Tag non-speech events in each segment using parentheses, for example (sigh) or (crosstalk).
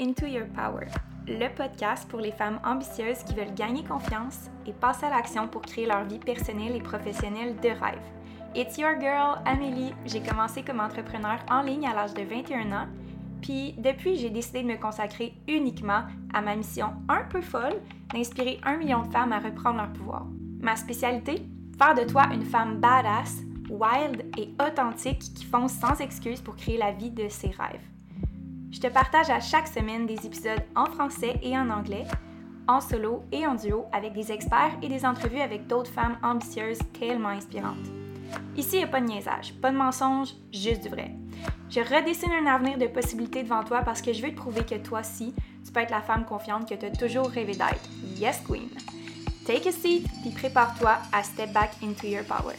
Into Your Power, le podcast pour les femmes ambitieuses qui veulent gagner confiance et passer à l'action pour créer leur vie personnelle et professionnelle de rêve. It's your girl, Amélie. J'ai commencé comme entrepreneur en ligne à l'âge de 21 ans, puis depuis, j'ai décidé de me consacrer uniquement à ma mission un peu folle d'inspirer un million de femmes à reprendre leur pouvoir. Ma spécialité? Faire de toi une femme badass, wild et authentique qui fonce sans excuse pour créer la vie de ses rêves. Je te partage à chaque semaine des épisodes en français et en anglais, en solo et en duo avec des experts et des entrevues avec d'autres femmes ambitieuses tellement inspirantes. Ici, il n'y a pas de niaisage, pas de mensonge, juste du vrai. Je redessine un avenir de possibilités devant toi parce que je veux te prouver que toi aussi, tu peux être la femme confiante que tu as toujours rêvé d'être. Yes, Queen! Take a seat, puis prépare-toi à step back into your power.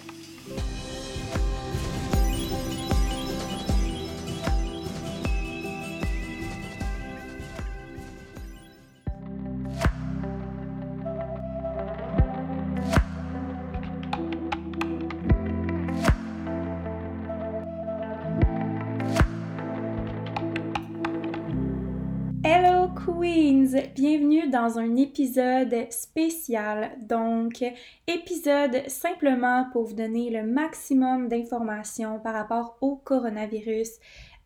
Bienvenue dans un épisode spécial. Donc, épisode simplement pour vous donner le maximum d'informations par rapport au coronavirus,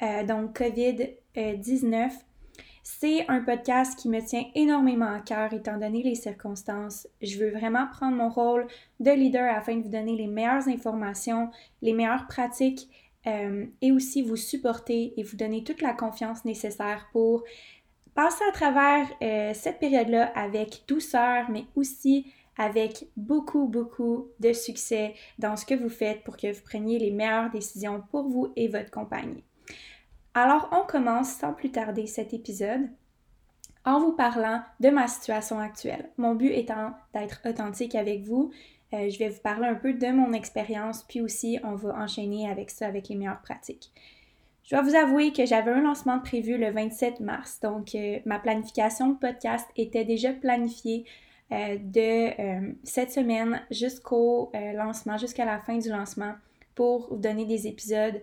euh, donc COVID-19. C'est un podcast qui me tient énormément à cœur étant donné les circonstances. Je veux vraiment prendre mon rôle de leader afin de vous donner les meilleures informations, les meilleures pratiques euh, et aussi vous supporter et vous donner toute la confiance nécessaire pour Passez à travers euh, cette période-là avec douceur, mais aussi avec beaucoup, beaucoup de succès dans ce que vous faites pour que vous preniez les meilleures décisions pour vous et votre compagnie. Alors, on commence sans plus tarder cet épisode en vous parlant de ma situation actuelle. Mon but étant d'être authentique avec vous. Euh, je vais vous parler un peu de mon expérience, puis aussi on va enchaîner avec ça, avec les meilleures pratiques. Je dois vous avouer que j'avais un lancement prévu le 27 mars, donc euh, ma planification de podcast était déjà planifiée euh, de euh, cette semaine jusqu'au lancement, jusqu'à la fin du lancement pour vous donner des épisodes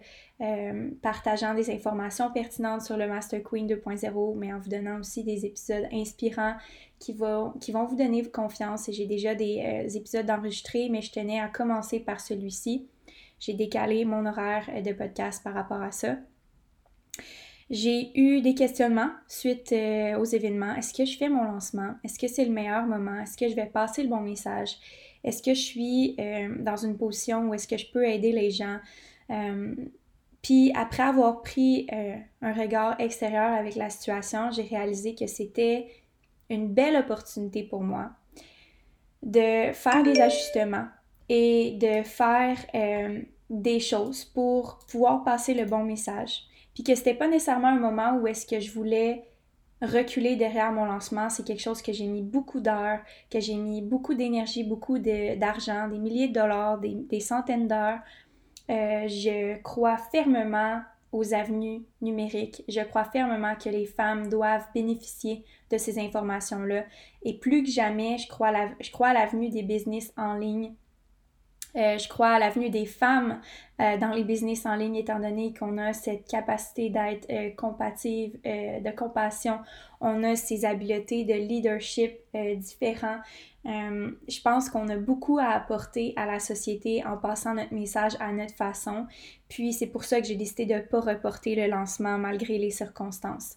partageant des informations pertinentes sur le Master Queen 2.0, mais en vous donnant aussi des épisodes inspirants qui vont, qui vont vous donner confiance. Et j'ai déjà des épisodes enregistrés, mais je tenais à commencer par celui-ci. J'ai décalé mon horaire de podcast par rapport à ça. J'ai eu des questionnements suite euh, aux événements. Est-ce que je fais mon lancement? Est-ce que c'est le meilleur moment? Est-ce que je vais passer le bon message? Est-ce que je suis euh, dans une position où est-ce que je peux aider les gens? Euh, puis après avoir pris un regard extérieur avec la situation, j'ai réalisé que c'était une belle opportunité pour moi de faire des ajustements et de faire des choses pour pouvoir passer le bon message puis que c'était pas nécessairement un moment où est-ce que je voulais reculer derrière mon lancement. C'est quelque chose que j'ai mis beaucoup d'heures, que j'ai mis beaucoup d'énergie, beaucoup d'argent, des milliers de dollars, des, centaines d'heures. Euh, je crois fermement aux avenues numériques. Je crois fermement que les femmes doivent bénéficier de ces informations-là. Et plus que jamais, je crois je crois à l'avenue des business en ligne euh, je crois à l'avenue des femmes euh, dans les business en ligne, étant donné qu'on a cette capacité d'être euh, compative, de compassion, on a ces habiletés de leadership différents. je pense qu'on a beaucoup à apporter à la société en passant notre message à notre façon. Puis c'est pour ça que j'ai décidé de ne pas reporter le lancement malgré les circonstances.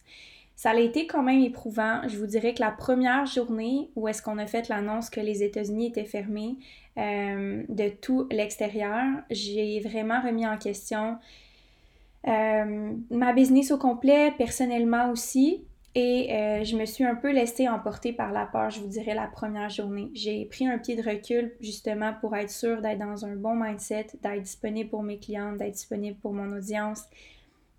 Ça a été quand même éprouvant. Je vous dirais que la première journée où est-ce qu'on a fait l'annonce que les États-Unis étaient fermés euh, de tout l'extérieur, j'ai vraiment remis en question euh, ma business au complet, personnellement aussi. Et euh, je me suis un peu laissée emporter par la peur, je vous dirais, la première journée. J'ai pris un pied de recul justement pour être sûre d'être dans un bon mindset, d'être disponible pour mes clientes, d'être disponible pour mon audience,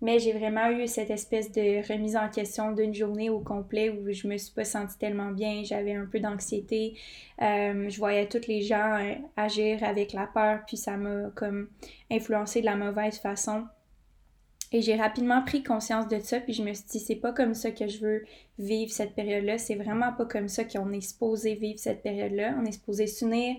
mais j'ai vraiment eu cette espèce de remise en question d'une journée au complet où je me suis pas sentie tellement bien, j'avais un peu d'anxiété, euh, je voyais tous les gens euh, agir avec la peur, puis ça m'a comme influencé de la mauvaise façon. Et j'ai rapidement pris conscience de ça, puis je me suis dit, c'est pas comme ça que je veux vivre cette période-là. C'est vraiment pas comme ça qu'on est supposé vivre cette période-là. On est supposé s'unir,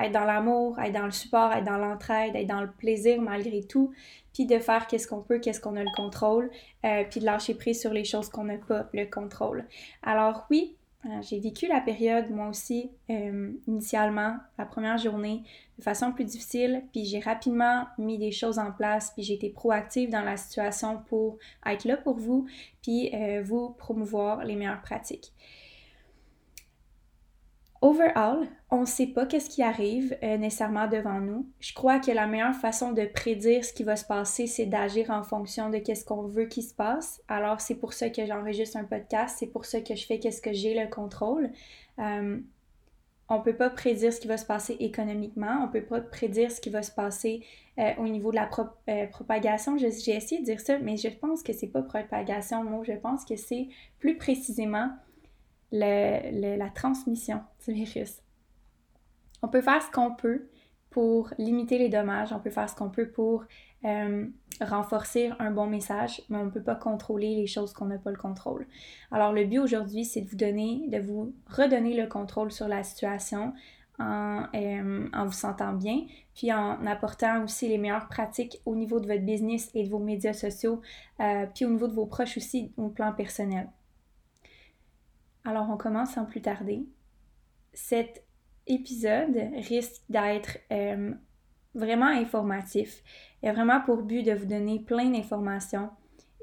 être dans l'amour, être dans le support, être dans l'entraide, être dans le plaisir malgré tout, puis de faire qu'est-ce qu'on peut, qu'est-ce qu'on a le contrôle, euh, puis de lâcher prise sur les choses qu'on n'a pas le contrôle. Alors oui, j'ai vécu la période, moi aussi, euh, initialement, la première journée, de façon plus difficile, puis j'ai rapidement mis des choses en place, puis j'ai été proactive dans la situation pour être là pour vous, puis euh, vous promouvoir les meilleures pratiques. Overall, on ne sait pas qu'est-ce qui arrive euh, nécessairement devant nous. Je crois que la meilleure façon de prédire ce qui va se passer, c'est d'agir en fonction de qu'est-ce qu'on veut qu'il se passe. Alors c'est pour ça que j'enregistre un podcast, c'est pour ça que je fais qu'est-ce que j'ai le contrôle. Euh, on ne peut pas prédire ce qui va se passer économiquement, on ne peut pas prédire ce qui va se passer euh, au niveau de la propagation. J'ai essayé de dire ça, mais je pense que c'est pas propagation mot, je pense que c'est plus précisément la transmission du virus. On peut faire ce qu'on peut pour limiter les dommages, on peut faire ce qu'on peut pour euh, renforcer un bon message, mais on ne peut pas contrôler les choses qu'on n'a pas le contrôle. Alors le but aujourd'hui, c'est de vous donner, de vous redonner le contrôle sur la situation en, euh, en, vous sentant bien, puis en apportant aussi les meilleures pratiques au niveau de votre business et de vos médias sociaux, euh, puis au niveau de vos proches aussi au plan personnel. Alors, on commence sans plus tarder. Cet épisode risque d'être euh, vraiment informatif. Il a vraiment pour but de vous donner plein d'informations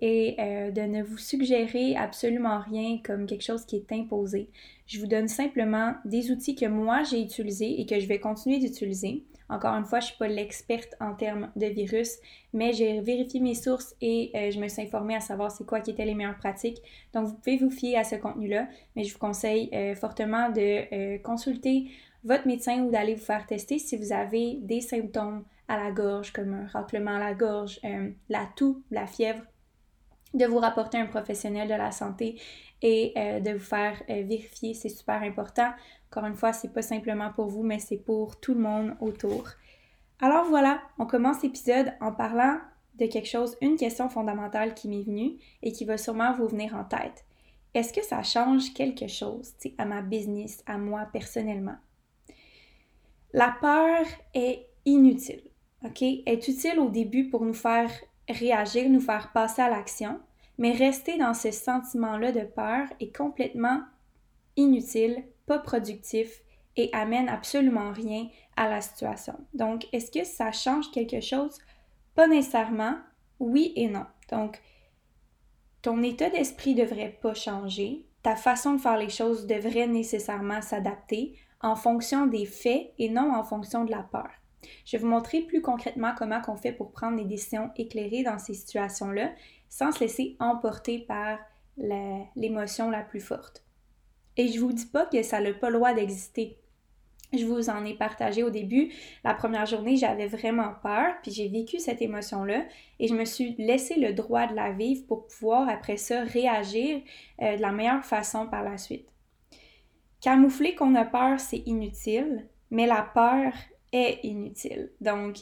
et euh, de ne vous suggérer absolument rien comme quelque chose qui est imposé. Je vous donne simplement des outils que moi j'ai utilisés et que je vais continuer d'utiliser. Encore une fois, je ne suis pas l'experte en termes de virus, mais j'ai vérifié mes sources et euh, je me suis informée à savoir c'est quoi qui étaient les meilleures pratiques. Donc, vous pouvez vous fier à ce contenu-là, mais je vous conseille euh, fortement de consulter votre médecin ou d'aller vous faire tester si vous avez des symptômes à la gorge, comme un raclement à la gorge, la toux, la fièvre, de vous rapporter un professionnel de la santé et euh, de vous faire euh, vérifier, c'est super important. Encore une fois, c'est pas simplement pour vous, mais c'est pour tout le monde autour. Alors voilà, on commence l'épisode en parlant de quelque chose, une question fondamentale qui m'est venue et qui va sûrement vous venir en tête. Est-ce que ça change quelque chose à ma business, à moi personnellement? La peur est inutile, ok? Est utile au début pour nous faire réagir, nous faire passer à l'action, mais rester dans ce sentiment-là de peur est complètement inutile, pas productif et amène absolument rien à la situation. Donc, est-ce que ça change quelque chose? Pas nécessairement, oui et non. Donc, ton état d'esprit devrait pas changer, ta façon de faire les choses devrait nécessairement s'adapter en fonction des faits et non en fonction de la peur. Je vais vous montrer plus concrètement comment on fait pour prendre des décisions éclairées dans ces situations-là sans se laisser emporter par l'émotion la, plus forte. Et je vous dis pas que ça n'a pas le droit d'exister. Je vous en ai partagé au début. La première journée, j'avais vraiment peur, puis j'ai vécu cette émotion-là et je me suis laissé le droit de la vivre pour pouvoir après ça réagir euh, de la meilleure façon par la suite. Camoufler qu'on a peur, c'est inutile, mais la peur, est inutile. Donc,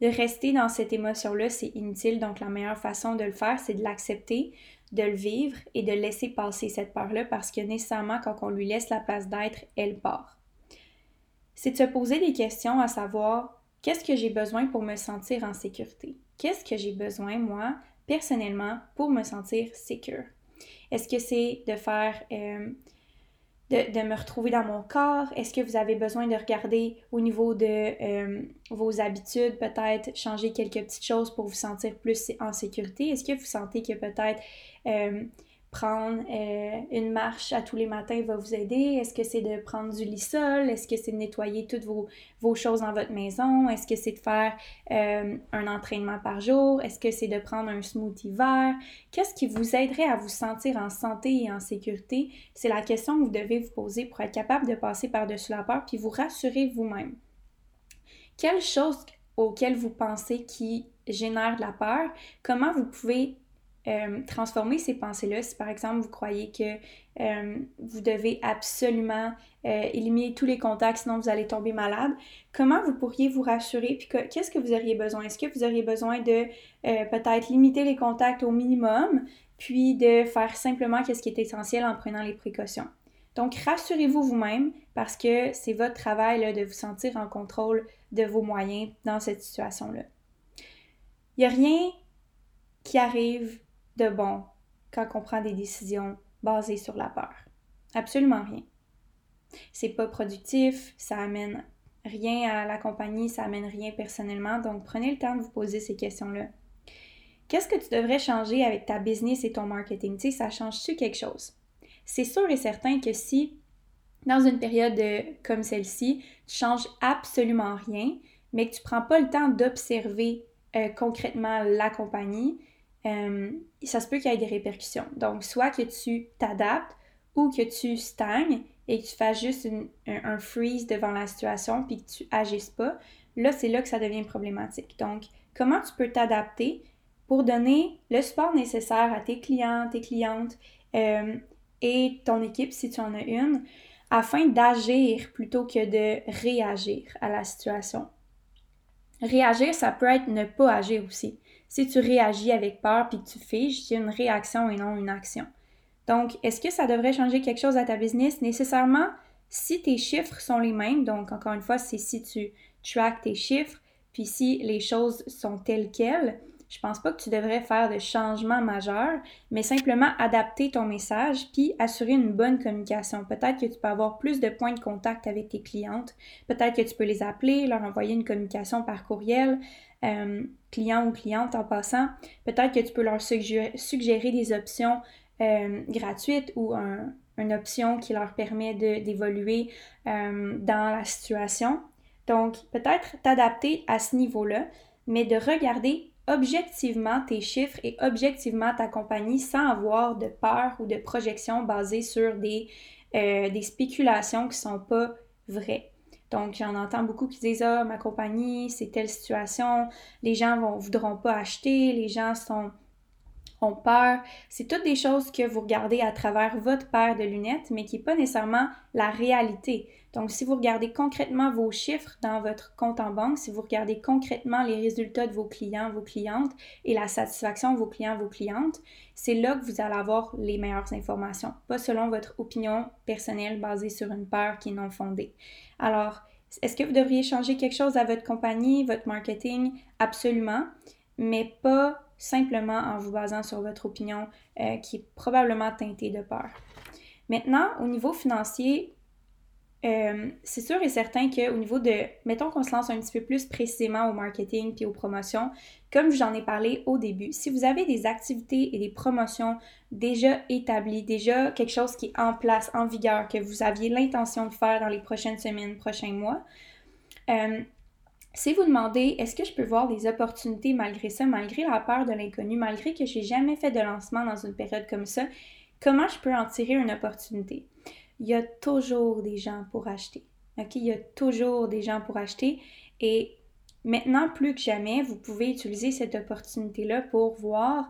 de rester dans cette émotion-là, c'est inutile. Donc, la meilleure façon de le faire, c'est de l'accepter, de le vivre et de laisser passer cette peur-là parce que nécessairement, quand on lui laisse la place d'être, elle part. C'est de se poser des questions à savoir qu'est-ce que j'ai besoin pour me sentir en sécurité? Qu'est-ce que j'ai besoin, moi, personnellement, pour me sentir sécure? Est-ce que c'est de faire euh, de, me retrouver dans mon corps? Est-ce que vous avez besoin de regarder au niveau de euh, vos habitudes, peut-être changer quelques petites choses pour vous sentir plus en sécurité? Est-ce que vous sentez que peut-être euh, prendre euh, une marche à tous les matins va vous aider? Est-ce que c'est de prendre du lissol? Est-ce que c'est de nettoyer toutes vos, choses dans votre maison? Est-ce que c'est de faire euh, un entraînement par jour? Est-ce que c'est de prendre un smoothie vert? Qu'est-ce qui vous aiderait à vous sentir en santé et en sécurité? C'est la question que vous devez vous poser pour être capable de passer par-dessus la peur puis vous rassurer vous-même. Quelles choses auxquelles vous pensez qui génèrent de la peur? Comment vous pouvez euh, transformer ces pensées-là. Si par exemple vous croyez que euh, vous devez absolument euh, éliminer tous les contacts, sinon vous allez tomber malade, comment vous pourriez vous rassurer? Puis qu'est-ce que vous auriez besoin? Est-ce que vous auriez besoin de peut-être limiter les contacts au minimum, puis de faire simplement ce qui est essentiel en prenant les précautions? Donc, rassurez-vous vous-même parce que c'est votre travail de vous sentir en contrôle de vos moyens dans cette situation-là. Il n'y a rien qui arrive de bon quand on prend des décisions basées sur la peur. Absolument rien. C'est pas productif, ça amène rien à la compagnie, ça amène rien personnellement, donc prenez le temps de vous poser ces questions-là. Qu'est-ce que tu devrais changer avec ta business et ton marketing? Tu ça change-tu quelque chose? C'est sûr et certain que si, dans une période comme celle-ci, tu changes absolument rien, mais que tu prends pas le temps d'observer euh, concrètement la compagnie, euh, ça se peut qu'il y ait des répercussions. Donc, soit que tu t'adaptes ou que tu stagnes et que tu fasses juste un, freeze devant la situation puis que tu agisses pas, là, c'est là que ça devient problématique. Donc, comment tu peux t'adapter pour donner le support nécessaire à tes clients, tes clientes euh, et ton équipe si tu en as une, afin d'agir plutôt que de réagir à la situation? Réagir, ça peut être ne pas agir aussi. Si tu réagis avec peur puis que tu figes, c'est une réaction et non une action. Donc, est-ce que ça devrait changer quelque chose à ta business? Nécessairement, si tes chiffres sont les mêmes, donc encore une fois, c'est si tu tracks tes chiffres, puis si les choses sont telles quelles, je pense pas que tu devrais faire de changements majeurs, mais simplement adapter ton message puis assurer une bonne communication. Peut-être que tu peux avoir plus de points de contact avec tes clientes. Peut-être que tu peux les appeler, leur envoyer une communication par courriel, euh, client ou cliente en passant. Peut-être que tu peux leur suggérer, des options euh, gratuites ou une option qui leur permet d'évoluer euh, dans la situation. Donc, peut-être t'adapter à ce niveau-là, mais de regarder objectivement tes chiffres et objectivement ta compagnie sans avoir de peur ou de projection basée sur des, euh, des spéculations qui ne sont pas vraies. Donc, j'en entends beaucoup qui disent Ah, ma compagnie, c'est telle situation, les gens ne voudront pas acheter, les gens sont ont peur. C'est toutes des choses que vous regardez à travers votre paire de lunettes, mais qui n'est pas nécessairement la réalité. Donc, si vous regardez concrètement vos chiffres dans votre compte en banque, si vous regardez concrètement les résultats de vos clients, vos clientes et la satisfaction de vos clients, vos clientes, c'est là que vous allez avoir les meilleures informations, pas selon votre opinion personnelle basée sur une peur qui est non fondée. Alors, est-ce que vous devriez changer quelque chose à votre compagnie, votre marketing? Absolument, mais pas simplement en vous basant sur votre opinion euh, qui est probablement teintée de peur. Maintenant, au niveau financier, euh, c'est sûr et certain qu'au niveau de, mettons qu'on se lance un petit peu plus précisément au marketing puis aux promotions, comme j'en ai parlé au début, si vous avez des activités et des promotions déjà établies, déjà quelque chose qui est en place, en vigueur, que vous aviez l'intention de faire dans les prochaines semaines, prochains mois, euh, si vous demandez est-ce que je peux voir des opportunités malgré ça, malgré la peur de l'inconnu, malgré que j'ai jamais fait de lancement dans une période comme ça, comment je peux en tirer une opportunité? il y a toujours des gens pour acheter. OK? Il y a toujours des gens pour acheter. Et maintenant, plus que jamais, vous pouvez utiliser cette opportunité-là pour voir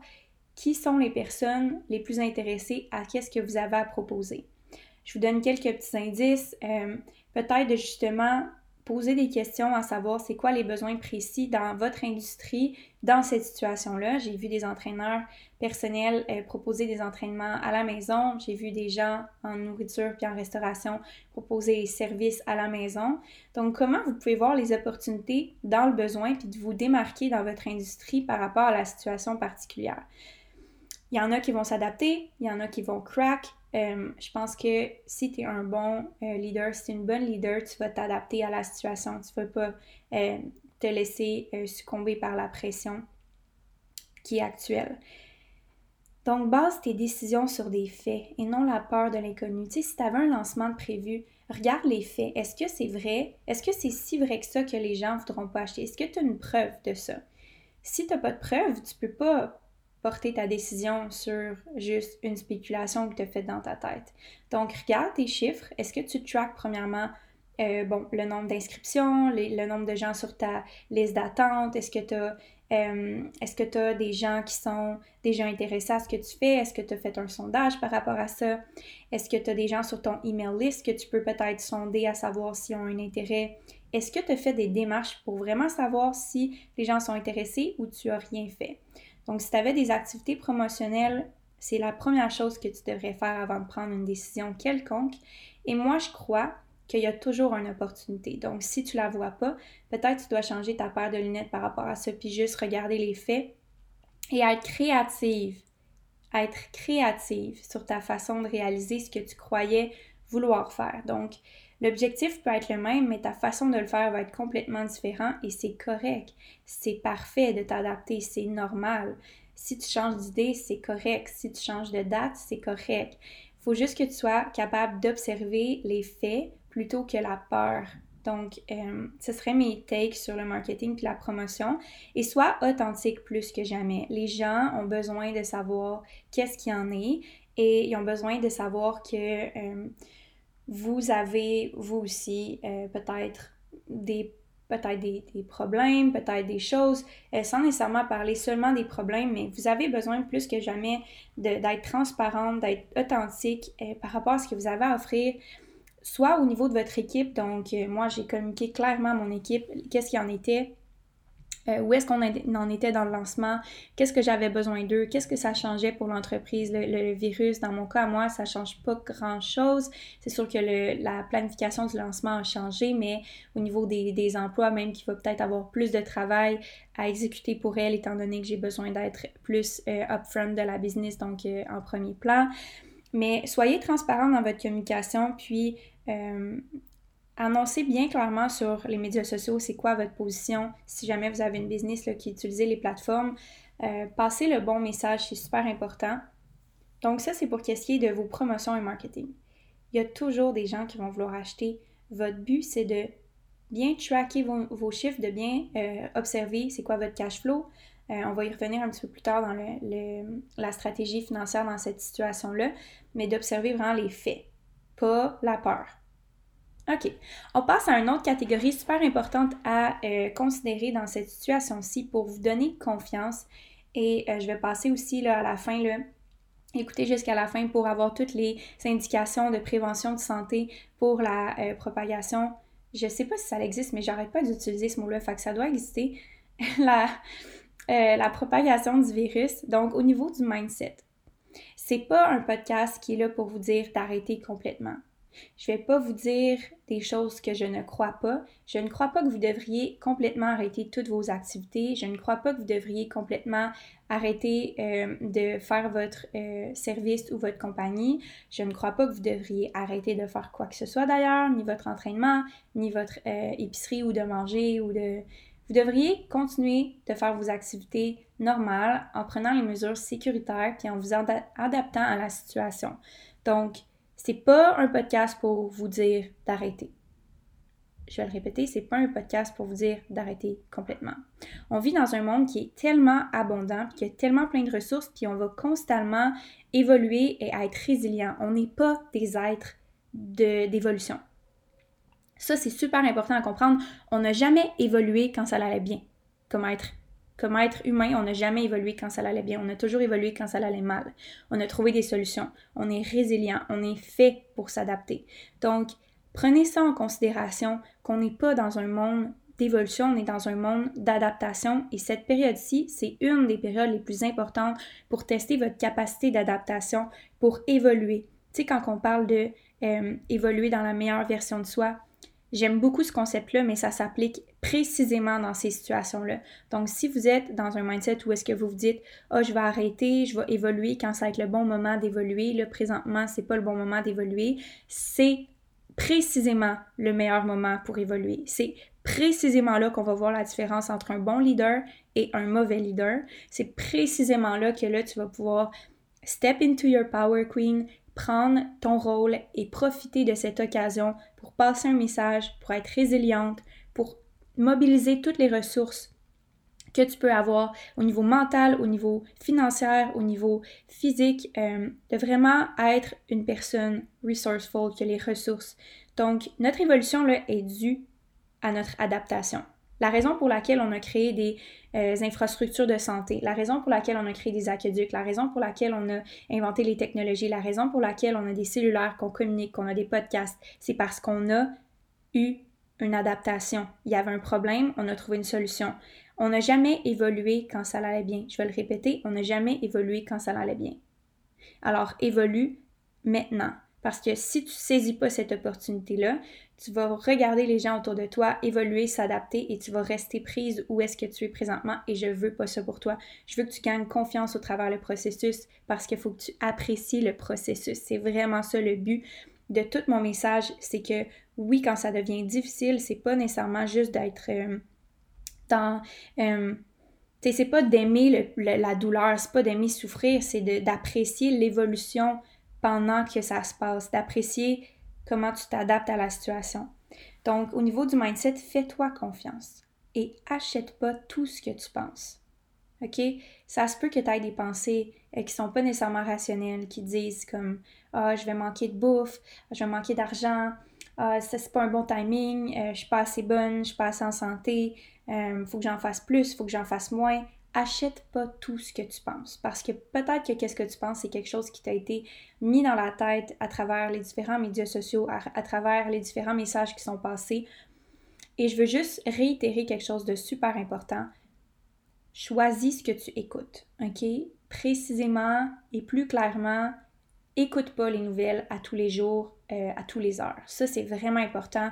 qui sont les personnes les plus intéressées à qu'est-ce que vous avez à proposer. Je vous donne quelques petits indices. Euh, peut-être de justement poser des questions à savoir c'est quoi les besoins précis dans votre industrie dans cette situation-là. J'ai vu des entraîneurs personnels euh, proposer des entraînements à la maison. J'ai vu des gens en nourriture puis en restauration proposer des services à la maison. Donc, comment vous pouvez voir les opportunités dans le besoin puis de vous démarquer dans votre industrie par rapport à la situation particulière? Il y en a qui vont s'adapter, il y en a qui vont crack, euh, je pense que si tu es un bon euh, leader, si tu es une bonne leader, tu vas t'adapter à la situation. Tu ne vas pas euh, te laisser succomber par la pression qui est actuelle. Donc, base tes décisions sur des faits et non la peur de l'inconnu. Tu sais, si tu avais un lancement de prévu, regarde les faits. Est-ce que c'est vrai? Est-ce que c'est si vrai que ça que les gens ne voudront pas acheter? Est-ce que tu as une preuve de ça? Si tu n'as pas de preuve, tu ne peux pas porter ta décision sur juste une spéculation que tu as faite dans ta tête. Donc, regarde tes chiffres. Est-ce que tu tracks premièrement euh, bon, le nombre d'inscriptions, le nombre de gens sur ta liste d'attente? Est-ce que tu as Euh, est-ce que tu as des gens qui sont déjà intéressés à ce que tu fais? Est-ce que tu as fait un sondage par rapport à ça? Est-ce que tu as des gens sur ton email list que tu peux peut-être sonder à savoir s'ils ont un intérêt? Est-ce que tu as fait des démarches pour vraiment savoir si les gens sont intéressés ou tu n'as rien fait? Donc, si tu avais des activités promotionnelles, c'est la première chose que tu devrais faire avant de prendre une décision quelconque. Et moi, je crois qu'il y a toujours une opportunité. Donc, si tu la vois pas, peut-être tu dois changer ta paire de lunettes par rapport à ça, puis juste regarder les faits et être créative. Être créative sur ta façon de réaliser ce que tu croyais vouloir faire. Donc, l'objectif peut être le même, mais ta façon de le faire va être complètement différente et c'est correct. C'est parfait de t'adapter, c'est normal. Si tu changes d'idée, c'est correct. Si tu changes de date, c'est correct. Il faut juste que tu sois capable d'observer les faits plutôt que la peur. Donc, euh, ce serait mes takes sur le marketing puis la promotion. Et sois authentique plus que jamais. Les gens ont besoin de savoir qu'est-ce qu'il y en est et ils ont besoin de savoir que euh, vous avez, vous aussi, euh, peut-être des peut-être des, problèmes, peut-être des choses, sans nécessairement parler seulement des problèmes, mais vous avez besoin plus que jamais d'être transparente, d'être authentique par rapport à ce que vous avez à offrir, soit au niveau de votre équipe, donc euh, moi j'ai communiqué clairement à mon équipe qu'est-ce qu'il en était, euh, où est-ce qu'on en était dans le lancement, qu'est-ce que j'avais besoin d'eux, qu'est-ce que ça changeait pour l'entreprise, le, virus. Dans mon cas, moi, ça change pas grand-chose. C'est sûr que la planification du lancement a changé, mais au niveau des, emplois, même qu'il va peut-être avoir plus de travail à exécuter pour elle, étant donné que j'ai besoin d'être plus euh, upfront de la business, donc en premier plan. Mais soyez transparent dans votre communication, puis euh, annoncez bien clairement sur les médias sociaux c'est quoi votre position. Si jamais vous avez une business qui utilise les plateformes, euh, passez le bon message, c'est super important. Donc ça, c'est pour qu'est-ce qui est de vos promotions et marketing. Il y a toujours des gens qui vont vouloir acheter. Votre but, c'est de bien tracker vos, chiffres, de bien euh, observer c'est quoi votre cash flow, euh, on va y revenir un petit peu plus tard dans la stratégie financière dans cette situation-là, mais d'observer vraiment les faits, pas la peur. OK. On passe à une autre catégorie super importante à euh, considérer dans cette situation-ci pour vous donner confiance. Et euh, je vais passer aussi là, à la fin, là, écoutez jusqu'à la fin pour avoir toutes les indications de prévention de santé pour la propagation. Je ne sais pas si ça existe, mais j'arrête pas d'utiliser ce mot-là, fait que ça doit exister. (laughs) la, euh, la propagation du virus. Donc, au niveau du mindset, c'est pas un podcast qui est là pour vous dire d'arrêter complètement. Je vais pas vous dire des choses que je ne crois pas. Je ne crois pas que vous devriez complètement arrêter toutes vos activités. Je ne crois pas que vous devriez complètement arrêter euh, de faire votre euh, service ou votre compagnie. Je ne crois pas que vous devriez arrêter de faire quoi que ce soit d'ailleurs, ni votre entraînement, ni votre épicerie ou de manger ou de vous devriez continuer de faire vos activités normales en prenant les mesures sécuritaires puis en vous adaptant à la situation. Donc, c'est pas un podcast pour vous dire d'arrêter. Je vais le répéter, c'est pas un podcast pour vous dire d'arrêter complètement. On vit dans un monde qui est tellement abondant, qui a tellement plein de ressources, puis on va constamment évoluer et être résilient. On n'est pas des êtres d'évolution. Ça, c'est super important à comprendre. On n'a jamais évolué quand ça allait bien. Comme être, comme être humain, on n'a jamais évolué quand ça allait bien. On a toujours évolué quand ça allait mal. On a trouvé des solutions. On est résilient. On est fait pour s'adapter. Donc, prenez ça en considération qu'on n'est pas dans un monde d'évolution, on est dans un monde d'adaptation et cette période-ci, c'est une des périodes les plus importantes pour tester votre capacité d'adaptation, pour évoluer. Tu sais, quand on parle de euh, évoluer dans la meilleure version de soi, J'aime beaucoup ce concept-là, mais ça s'applique précisément dans ces situations-là. Donc, si vous êtes dans un mindset où est-ce que vous vous dites, oh, je vais arrêter, je vais évoluer quand ça va être le bon moment d'évoluer, là, présentement, c'est pas le bon moment d'évoluer, c'est précisément le meilleur moment pour évoluer. C'est précisément là qu'on va voir la différence entre un bon leader et un mauvais leader. C'est précisément là que là, tu vas pouvoir step into your power queen, prendre ton rôle et profiter de cette occasion pour passer un message, pour être résiliente, pour mobiliser toutes les ressources que tu peux avoir au niveau mental, au niveau financier, au niveau physique, euh, de vraiment être une personne resourceful, qui a les ressources. Donc, notre évolution là, est due à notre adaptation. La raison pour laquelle on a créé des euh, infrastructures de santé, la raison pour laquelle on a créé des aqueducs, la raison pour laquelle on a inventé les technologies, la raison pour laquelle on a des cellulaires, qu'on communique, qu'on a des podcasts, c'est parce qu'on a eu une adaptation. Il y avait un problème, on a trouvé une solution. On n'a jamais évolué quand ça allait bien. Je vais le répéter, on n'a jamais évolué quand ça allait bien. Alors, évolue maintenant. Parce que si tu saisis pas cette opportunité-là, tu vas regarder les gens autour de toi, évoluer, s'adapter et tu vas rester prise où est-ce que tu es présentement et je veux pas ça pour toi. Je veux que tu gagnes confiance au travers le processus parce qu'il faut que tu apprécies le processus. C'est vraiment ça le but de tout mon message, c'est que oui, quand ça devient difficile, c'est pas nécessairement juste d'être euh, dans euh, c'est pas d'aimer la douleur, c'est pas d'aimer souffrir, c'est d'apprécier l'évolution pendant que ça se passe, d'apprécier comment tu t'adaptes à la situation. Donc, au niveau du mindset, fais-toi confiance et achète pas tout ce que tu penses. OK? Ça se peut que tu aies des pensées euh, qui sont pas nécessairement rationnelles, qui disent comme Ah, je vais manquer de bouffe, je vais manquer d'argent, ah, ça c'est pas un bon timing, euh, je suis pas assez bonne, je suis pas assez en santé, euh, faut que j'en fasse plus, faut que j'en fasse moins. Achète pas tout ce que tu penses parce que peut-être que qu'est-ce que tu penses, c'est quelque chose qui t'a été mis dans la tête à travers les différents médias sociaux, à, travers les différents messages qui sont passés. Et je veux juste réitérer quelque chose de super important. Choisis ce que tu écoutes, OK? Précisément et plus clairement, écoute pas les nouvelles à tous les jours, euh, à tous les heures. Ça, c'est vraiment important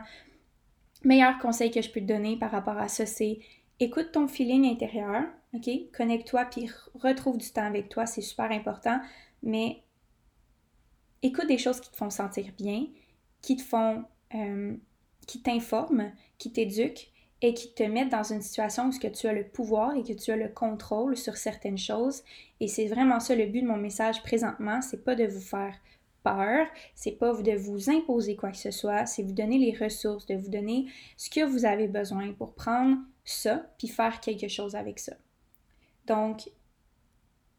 meilleur conseil que je peux te donner par rapport à ça, c'est écoute ton feeling intérieur, OK? Connecte-toi puis retrouve du temps avec toi, c'est super important, mais écoute des choses qui te font sentir bien, qui te font, euh, qui t'informent, qui t'éduquent et qui te mettent dans une situation où tu as le pouvoir et que tu as le contrôle sur certaines choses. Et c'est vraiment ça le but de mon message présentement, c'est pas de vous faire peur, c'est pas de vous imposer quoi que ce soit, c'est vous donner les ressources, de vous donner ce que vous avez besoin pour prendre ça puis faire quelque chose avec ça. Donc,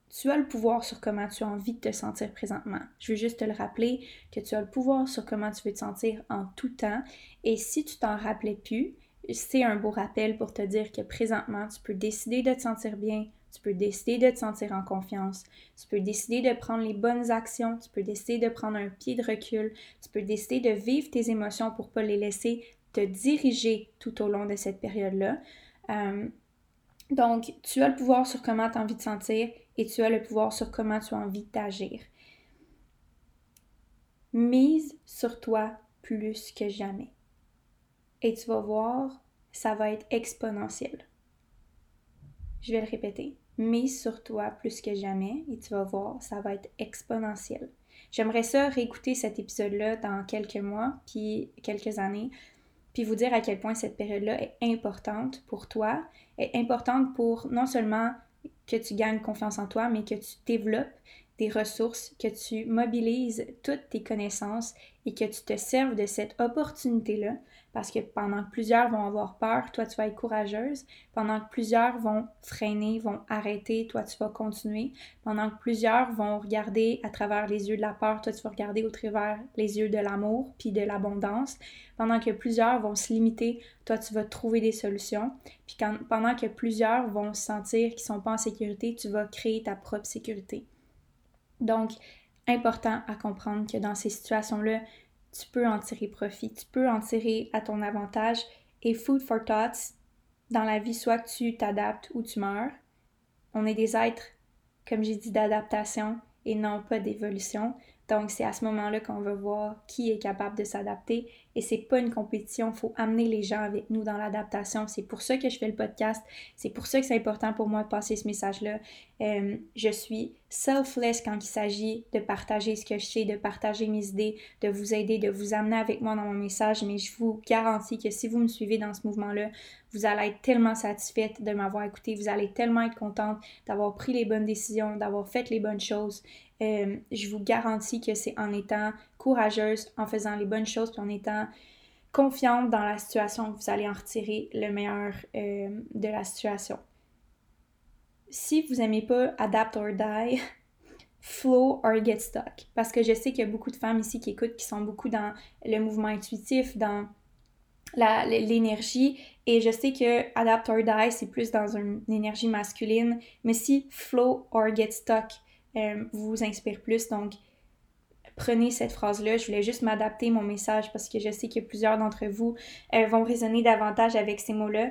tu as le pouvoir sur comment tu as envie de te sentir présentement. Je veux juste te le rappeler que tu as le pouvoir sur comment tu veux te sentir en tout temps. Et si tu t'en rappelais plus, c'est un beau rappel pour te dire que présentement, tu peux décider de te sentir bien, tu peux décider de te sentir en confiance. Tu peux décider de prendre les bonnes actions. Tu peux décider de prendre un pied de recul. Tu peux décider de vivre tes émotions pour ne pas les laisser te diriger tout au long de cette période-là. Euh, donc, tu as le pouvoir sur comment tu as envie de sentir et tu as le pouvoir sur comment tu as envie d'agir. Mise sur toi plus que jamais. Et tu vas voir, ça va être exponentiel. Je vais le répéter. Mise sur toi plus que jamais et tu vas voir, ça va être exponentiel. J'aimerais ça réécouter cet épisode-là dans quelques mois, puis quelques années, puis vous dire à quel point cette période-là est importante pour toi, est importante pour non seulement que tu gagnes confiance en toi, mais que tu développes des ressources, que tu mobilises toutes tes connaissances et que tu te serves de cette opportunité-là parce que pendant que plusieurs vont avoir peur, toi tu vas être courageuse. Pendant que plusieurs vont freiner, vont arrêter, toi tu vas continuer. Pendant que plusieurs vont regarder à travers les yeux de la peur, toi tu vas regarder au travers les yeux de l'amour puis de l'abondance. Pendant que plusieurs vont se limiter, toi tu vas trouver des solutions. Puis pendant que plusieurs vont sentir qu'ils sont pas en sécurité, tu vas créer ta propre sécurité. Donc, important à comprendre que dans ces situations-là, tu peux en tirer profit, tu peux en tirer à ton avantage. Et food for thoughts, dans la vie, soit tu t'adaptes ou tu meurs. On est des êtres, comme j'ai dit, d'adaptation et non pas d'évolution. Donc, c'est à ce moment-là qu'on va voir qui est capable de s'adapter. Et c'est pas une compétition, il faut amener les gens avec nous dans l'adaptation. C'est pour ça que je fais le podcast. C'est pour ça que c'est important pour moi de passer ce message-là. Euh, je suis selfless quand il s'agit de partager ce que je sais, de partager mes idées, de vous aider, de vous amener avec moi dans mon message. Mais je vous garantis que si vous me suivez dans ce mouvement-là, vous allez être tellement satisfaite de m'avoir écouté. Vous allez tellement être contente d'avoir pris les bonnes décisions, d'avoir fait les bonnes choses. Euh, je vous garantis que c'est en étant courageuse, en faisant les bonnes choses, puis en étant confiante dans la situation que vous allez en retirer le meilleur euh, de la situation. Si vous n'aimez pas Adapt or Die, (laughs) Flow or Get Stuck. Parce que je sais qu'il y a beaucoup de femmes ici qui écoutent, qui sont beaucoup dans le mouvement intuitif, dans l'énergie. Et je sais que Adapt or Die, c'est plus dans une, énergie masculine. Mais si Flow or Get Stuck euh, vous inspire plus, donc prenez cette phrase-là. Je voulais juste m'adapter mon message parce que je sais que plusieurs d'entre vous euh, vont résonner davantage avec ces mots-là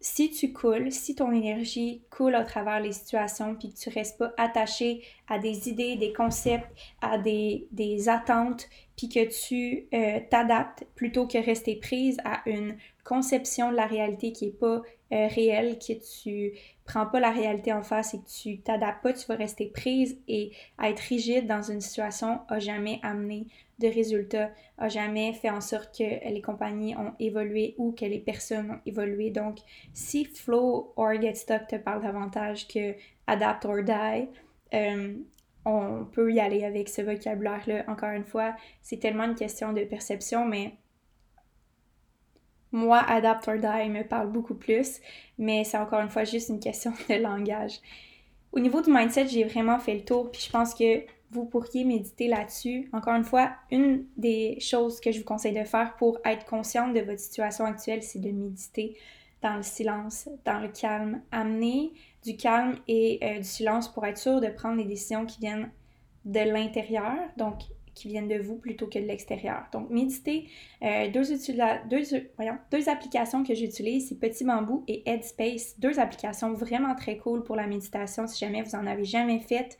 si tu coules, si ton énergie coule à travers les situations, puis que tu restes pas attaché à des idées, des concepts, à des, attentes, puis que tu euh, t'adaptes plutôt que rester prise à une conception de la réalité qui est pas réelle, que tu prends pas la réalité en face et que tu t'adaptes pas, tu vas rester prise et être rigide dans une situation a jamais amené de résultats, a jamais fait en sorte que les compagnies ont évolué ou que les personnes ont évolué. Donc, si Flow or Get Stuck te parle davantage que Adapt or Die, euh, on peut y aller avec ce vocabulaire-là. Encore une fois, c'est tellement une question de perception, mais moi, Adapt or Die me parle beaucoup plus, mais c'est encore une fois juste une question (laughs) de langage. Au niveau du mindset, j'ai vraiment fait le tour, puis je pense que vous pourriez méditer là-dessus. Encore une fois, une des choses que je vous conseille de faire pour être consciente de votre situation actuelle, c'est de méditer dans le silence, dans le calme. Amener du calme et euh, du silence pour être sûr de prendre les décisions qui viennent de l'intérieur, donc qui viennent de vous plutôt que de l'extérieur. Donc, méditer, euh, deux, deux, voyons, deux applications que j'utilise, c'est Petit Bambou et Headspace, deux applications vraiment très cool pour la méditation si jamais vous en avez jamais fait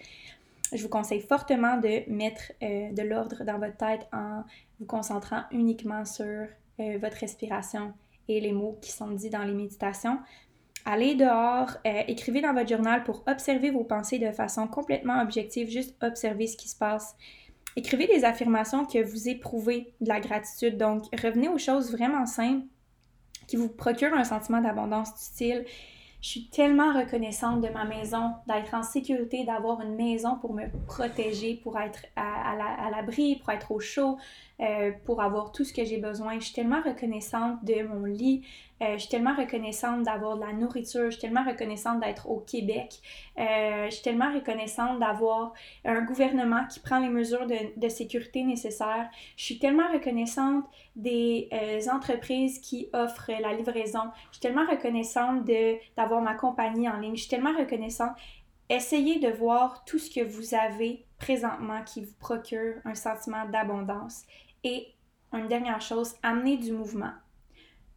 je vous conseille fortement de mettre euh, de l'ordre dans votre tête en vous concentrant uniquement sur euh, votre respiration et les mots qui sont dits dans les méditations. Allez dehors, euh, écrivez dans votre journal pour observer vos pensées de façon complètement objective, juste observer ce qui se passe. Écrivez des affirmations que vous éprouvez de la gratitude. Donc, revenez aux choses vraiment simples qui vous procurent un sentiment d'abondance du style je suis tellement reconnaissante de ma maison, d'être en sécurité, d'avoir une maison pour me protéger, pour être à, l'abri, pour être au chaud, euh, pour avoir tout ce que j'ai besoin. Je suis tellement reconnaissante de mon lit, euh, je suis tellement reconnaissante d'avoir de la nourriture. Je suis tellement reconnaissante d'être au Québec. Euh, je suis tellement reconnaissante d'avoir un gouvernement qui prend les mesures de, sécurité nécessaires. Je suis tellement reconnaissante des entreprises qui offrent la livraison. Je suis tellement reconnaissante d'avoir ma compagnie en ligne. Je suis tellement reconnaissante. Essayez de voir tout ce que vous avez présentement qui vous procure un sentiment d'abondance. Et une dernière chose, amenez du mouvement.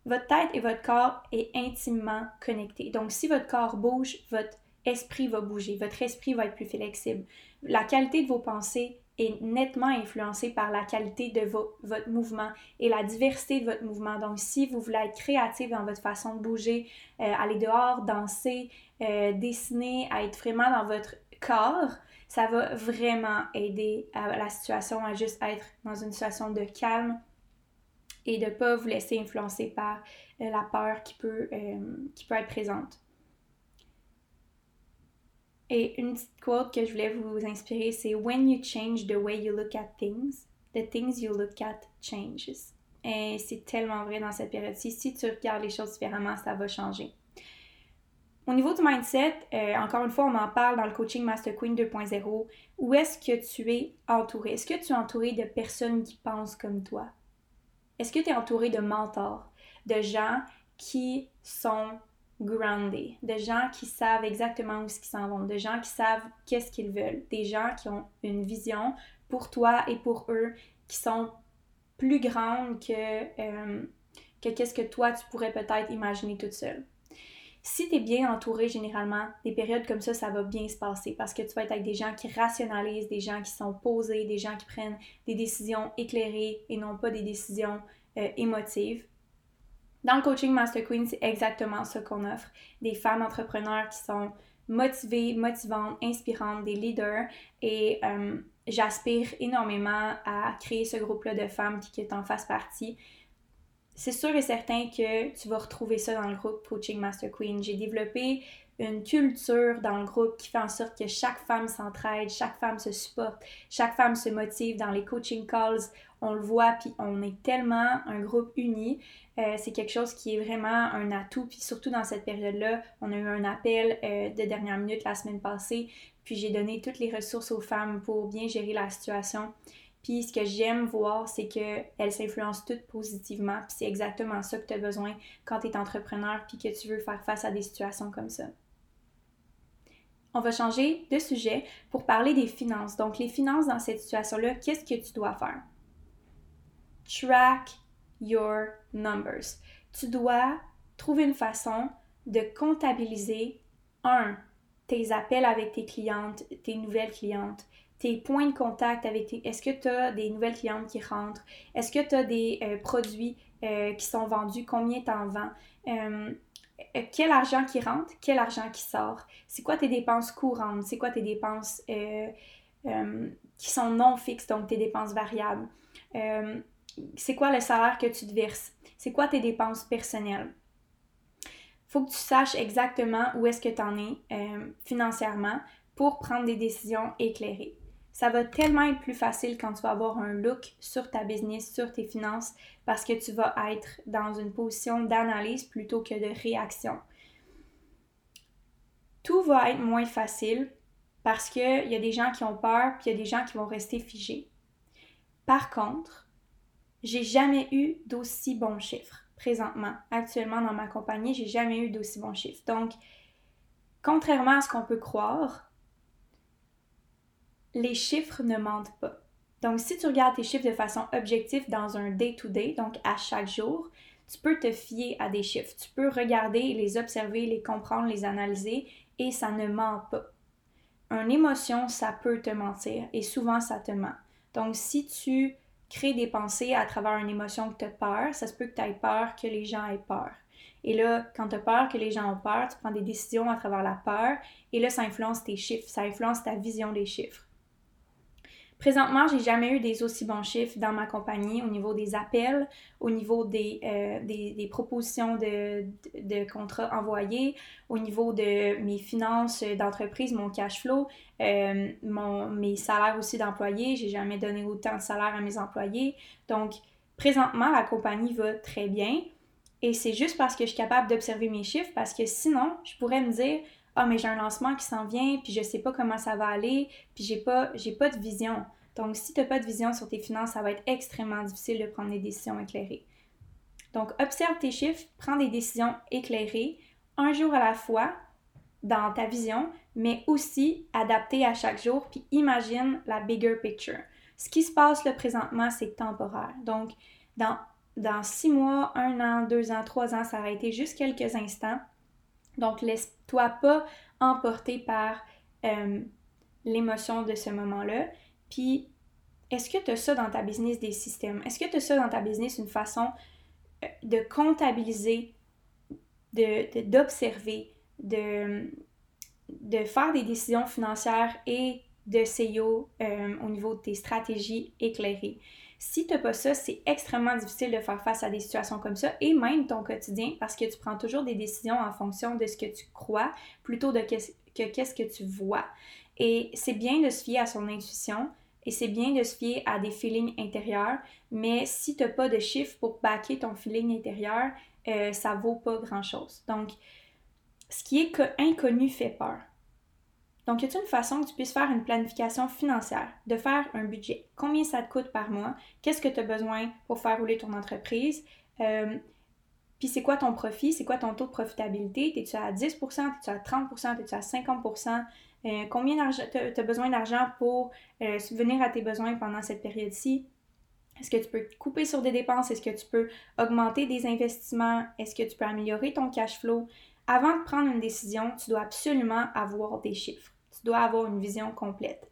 Votre tête et votre corps est intimement connectés. Donc, si votre corps bouge, votre esprit va bouger, votre esprit va être plus flexible. La qualité de vos pensées est nettement influencée par la qualité de votre mouvement et la diversité de votre mouvement. Donc, si vous voulez être créatif dans votre façon de bouger, euh, aller dehors, danser, euh, dessiner, être vraiment dans votre corps, ça va vraiment aider à la situation à juste être dans une situation de calme, et de ne pas vous laisser influencer par euh, la peur qui peut, euh, qui peut être présente. Et une petite quote que je voulais vous inspirer, c'est When you change the way you look at things, the things you look at changes. Et c'est tellement vrai dans cette période-ci. Si tu regardes les choses différemment, ça va changer. Au niveau du mindset, euh, encore une fois, on en parle dans le coaching Master Queen 2.0. Où est-ce que tu es entouré? Est-ce que tu es entouré de personnes qui pensent comme toi? Est-ce que tu es entouré de mentors, de gens qui sont grounded, de gens qui savent exactement où ils s'en vont, de gens qui savent qu'est-ce qu'ils veulent, des gens qui ont une vision pour toi et pour eux qui sont plus grandes que, euh, que qu'est-ce que toi tu pourrais peut-être imaginer toute seule. Si tu es bien entouré, généralement, des périodes comme ça, ça va bien se passer parce que tu vas être avec des gens qui rationalisent, des gens qui sont posés, des gens qui prennent des décisions éclairées et non pas des décisions euh, émotives. Dans le coaching Master Queen, c'est exactement ce qu'on offre. Des femmes entrepreneurs qui sont motivées, motivantes, inspirantes, des leaders. Et euh, j'aspire énormément à créer ce groupe-là de femmes qui, qui en fassent partie c'est sûr et certain que tu vas retrouver ça dans le groupe Coaching Master Queen. J'ai développé une culture dans le groupe qui fait en sorte que chaque femme s'entraide, chaque femme se supporte, chaque femme se motive dans les coaching calls. On le voit, puis on est tellement un groupe uni. Euh, c'est quelque chose qui est vraiment un atout, puis surtout dans cette période-là, on a eu un appel euh, de dernière minute la semaine passée, puis j'ai donné toutes les ressources aux femmes pour bien gérer la situation. Puis ce que j'aime voir, c'est qu'elles s'influencent toutes positivement. Puis c'est exactement ça que tu as besoin quand tu es entrepreneur puis que tu veux faire face à des situations comme ça. On va changer de sujet pour parler des finances. Donc les finances dans cette situation-là, qu'est-ce que tu dois faire? Track your numbers. Tu dois trouver une façon de comptabiliser, un, tes appels avec tes clientes, tes nouvelles clientes, tes points de contact avec tes... Est-ce que tu as des nouvelles clientes qui rentrent? Est-ce que tu as des euh, produits euh, qui sont vendus? Combien tu en vends? Euh, quel argent qui rentre? Quel argent qui sort? C'est quoi tes dépenses courantes? C'est quoi tes dépenses qui sont non fixes, donc tes dépenses variables? c'est quoi le salaire que tu te verses? C'est quoi tes dépenses personnelles? faut que tu saches exactement où est-ce que tu en es financièrement pour prendre des décisions éclairées ça va tellement être plus facile quand tu vas avoir un look sur ta business, sur tes finances, parce que tu vas être dans une position d'analyse plutôt que de réaction. Tout va être moins facile parce qu'il y a des gens qui ont peur, puis il y a des gens qui vont rester figés. Par contre, j'ai jamais eu d'aussi bons chiffres présentement. Actuellement, dans ma compagnie, j'ai jamais eu d'aussi bons chiffres. Donc, contrairement à ce qu'on peut croire, les chiffres ne mentent pas. Donc, si tu regardes tes chiffres de façon objective dans un day-to-day, donc à chaque jour, tu peux te fier à des chiffres. Tu peux regarder, les observer, les comprendre, les analyser et ça ne ment pas. Une émotion, ça peut te mentir et souvent ça te ment. Donc, si tu crées des pensées à travers une émotion que tu as peur, ça se peut que tu aies peur que les gens aient peur. Et là, quand tu as peur que les gens ont peur, tu prends des décisions à travers la peur et là, ça influence tes chiffres, ça influence ta vision des chiffres. Présentement, j'ai jamais eu des aussi bons chiffres dans ma compagnie au niveau des appels, au niveau des, euh, des, propositions de, de, contrats envoyés, au niveau de mes finances d'entreprise, mon cash flow, euh, mon, mes salaires aussi d'employés. J'ai jamais donné autant de salaire à mes employés. Donc, présentement, la compagnie va très bien. Et c'est juste parce que je suis capable d'observer mes chiffres, parce que sinon, je pourrais me dire, ah mais j'ai un lancement qui s'en vient, puis je sais pas comment ça va aller, puis j'ai pas j'ai pas de vision. Donc si tu n'as pas de vision sur tes finances, ça va être extrêmement difficile de prendre des décisions éclairées. Donc observe tes chiffres, prends des décisions éclairées, un jour à la fois dans ta vision, mais aussi adaptée à chaque jour, puis imagine la bigger picture. Ce qui se passe là présentement, c'est temporaire. Donc, dans, six mois, un an, deux ans, trois ans, ça va été juste quelques instants. Donc, laisse-toi pas emporter par euh, l'émotion de ce moment-là. Puis, est-ce que tu as ça dans ta business des systèmes? Est-ce que tu as ça dans ta business une façon euh, de comptabiliser, d'observer, de, de, faire des décisions financières et de CEO euh, au niveau de tes stratégies éclairées? Si tu n'as pas ça, c'est extrêmement difficile de faire face à des situations comme ça et même ton quotidien parce que tu prends toujours des décisions en fonction de ce que tu crois plutôt de que qu'est-ce que tu vois. Et c'est bien de se fier à son intuition et c'est bien de se fier à des feelings intérieurs, mais si tu n'as pas de chiffres pour backer ton feeling intérieur, euh, ça vaut pas grand-chose. Donc, ce qui est inconnu fait peur. Donc, y a une façon que tu puisses faire une planification financière, de faire un budget? Combien ça te coûte par mois? Qu'est-ce que tu as besoin pour faire rouler ton entreprise? Euh, puis c'est quoi ton profit? C'est quoi ton taux de profitabilité? Es-tu à 10%? Es-tu à 30%? Es-tu à 50%? Euh, combien d'argent tu as, besoin d'argent pour euh, subvenir à tes besoins pendant cette période-ci? Est-ce que tu peux couper sur des dépenses? Est-ce que tu peux augmenter des investissements? Est-ce que tu peux améliorer ton cash flow? Avant de prendre une décision, tu dois absolument avoir des chiffres dois avoir une vision complète.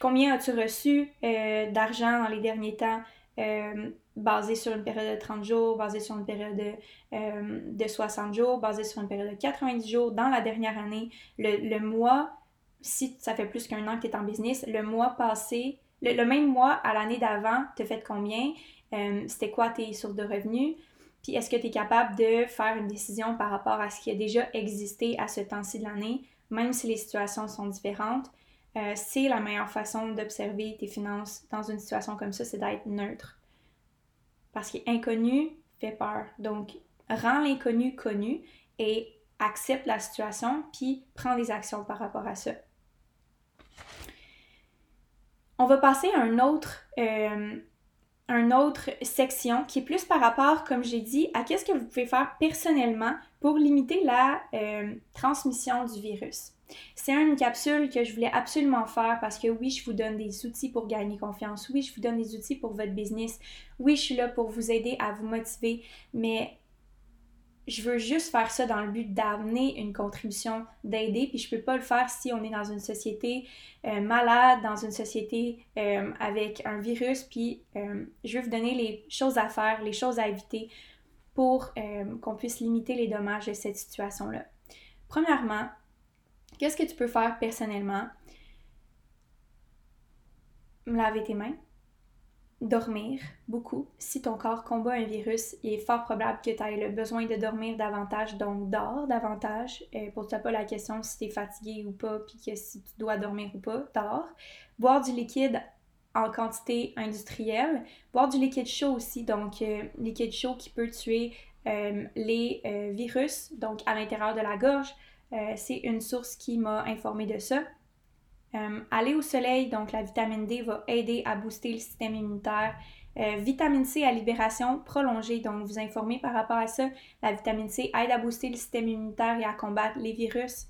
Combien as-tu reçu euh, d'argent dans les derniers temps euh, basé sur une période de 30 jours, basé sur une période de, euh, de 60 jours, basé sur une période de 90 jours dans la dernière année, le, mois, si ça fait plus qu'un an que tu es en business, le mois passé, le, même mois à l'année d'avant, as fait combien, c'était quoi tes sources de revenus, puis est-ce que tu es capable de faire une décision par rapport à ce qui a déjà existé à ce temps-ci de l'année? Même si les situations sont différentes, euh, c'est la meilleure façon d'observer tes finances dans une situation comme ça, c'est d'être neutre. Parce qu'inconnu fait peur. Donc, rends l'inconnu connu et accepte la situation, puis prends des actions par rapport à ça. On va passer à un autre, euh, un autre section qui est plus par rapport, comme j'ai dit, à qu'est-ce que vous pouvez faire personnellement pour limiter la euh, transmission du virus. C'est une capsule que je voulais absolument faire parce que oui, je vous donne des outils pour gagner confiance. Oui, je vous donne des outils pour votre business. Oui, je suis là pour vous aider à vous motiver, mais je veux juste faire ça dans le but d'amener une contribution, d'aider, puis je peux pas le faire si on est dans une société euh, malade, dans une société euh, avec un virus, puis euh, je veux vous donner les choses à faire, les choses à éviter pour qu'on puisse limiter les dommages de cette situation-là. Premièrement, qu'est-ce que tu peux faire personnellement? Laver tes mains, dormir beaucoup. Si ton corps combat un virus, il est fort probable que tu aies le besoin de dormir davantage, donc dors davantage. Euh, Pose-toi pas la question si tu es fatigué ou pas, puis que si tu dois dormir ou pas, dors. Boire du liquide en quantité industrielle. Boire du liquide chaud aussi, donc euh, liquide chaud qui peut tuer euh, les virus, donc à l'intérieur de la gorge. C'est une source qui m'a informé de ça. Euh, aller au soleil, donc la vitamine D va aider à booster le système immunitaire. Euh, vitamine C à libération prolongée, donc vous informer par rapport à ça. La vitamine C aide à booster le système immunitaire et à combattre les virus.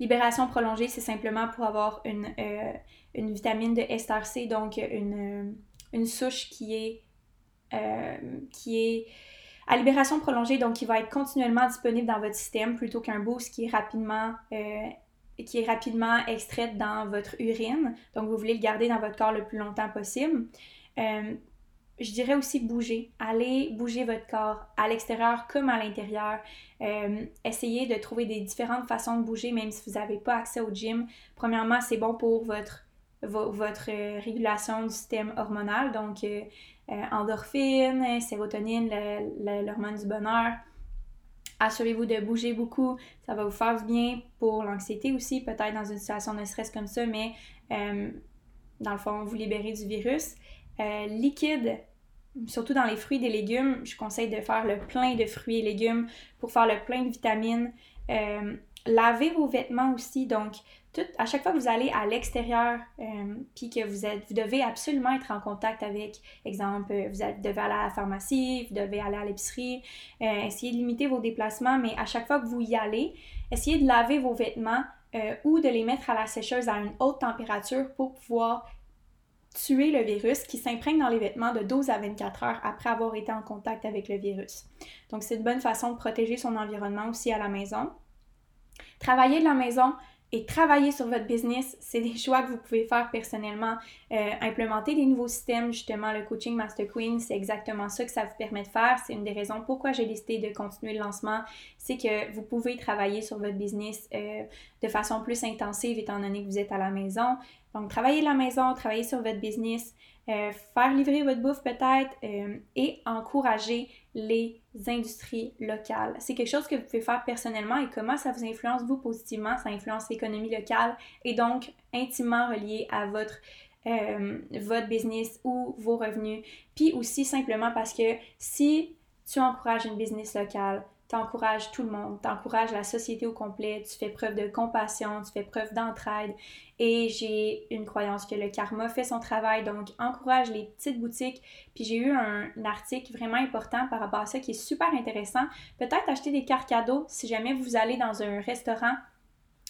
Libération prolongée, c'est simplement pour avoir une, euh, vitamine de ester donc une, une souche qui est, qui est à libération prolongée, donc qui va être continuellement disponible dans votre système plutôt qu'un boost qui est rapidement qui est rapidement extraite dans votre urine. Donc, vous voulez le garder dans votre corps le plus longtemps possible. Euh, je dirais aussi bouger. Allez bouger votre corps à l'extérieur comme à l'intérieur. Euh, essayez de trouver des différentes façons de bouger, même si vous n'avez pas accès au gym. Premièrement, c'est bon pour votre, votre euh, régulation du système hormonal, donc endorphine, sérotonine, l'hormone du bonheur. Assurez-vous de bouger beaucoup, ça va vous faire du bien pour l'anxiété aussi, peut-être dans une situation de stress comme ça, mais euh, dans le fond, vous libérez du virus. Euh, liquide, surtout dans les fruits et légumes, je conseille de faire le plein de fruits et légumes pour faire le plein de vitamines. Euh, lavez vos vêtements aussi, donc à chaque fois que vous allez à l'extérieur, euh, puis que vous êtes, vous devez absolument être en contact avec, exemple, euh, vous, devez aller à la pharmacie, vous devez aller à l'épicerie, euh, essayez de limiter vos déplacements, mais à chaque fois que vous y allez, essayez de laver vos vêtements ou de les mettre à la sécheuse à une haute température pour pouvoir tuer le virus qui s'imprègne dans les vêtements de 12 à 24 heures après avoir été en contact avec le virus. Donc, c'est une bonne façon de protéger son environnement aussi à la maison. Travailler de la maison, et travailler sur votre business, c'est des choix que vous pouvez faire personnellement. Euh, implémenter des nouveaux systèmes, justement, le coaching Master Queen, c'est exactement ça que ça vous permet de faire. C'est une des raisons pourquoi j'ai décidé de continuer le lancement. C'est que vous pouvez travailler sur votre business euh, de façon plus intensive étant donné que vous êtes à la maison. Donc, travailler de la maison, travailler sur votre business, euh, faire livrer votre bouffe peut-être et encourager les industries locales. C'est quelque chose que vous pouvez faire personnellement et comment ça vous influence vous positivement, ça influence l'économie locale et donc intimement relié à votre euh, votre business ou vos revenus. Puis aussi simplement parce que si tu encourages une business locale, t'encourages tout le monde, t'encourages la société au complet, tu fais preuve de compassion, tu fais preuve d'entraide et j'ai une croyance que le karma fait son travail, donc encourage les petites boutiques. Puis j'ai eu un, article vraiment important par rapport à ça qui est super intéressant. Peut-être acheter des cartes cadeaux si jamais vous allez dans un restaurant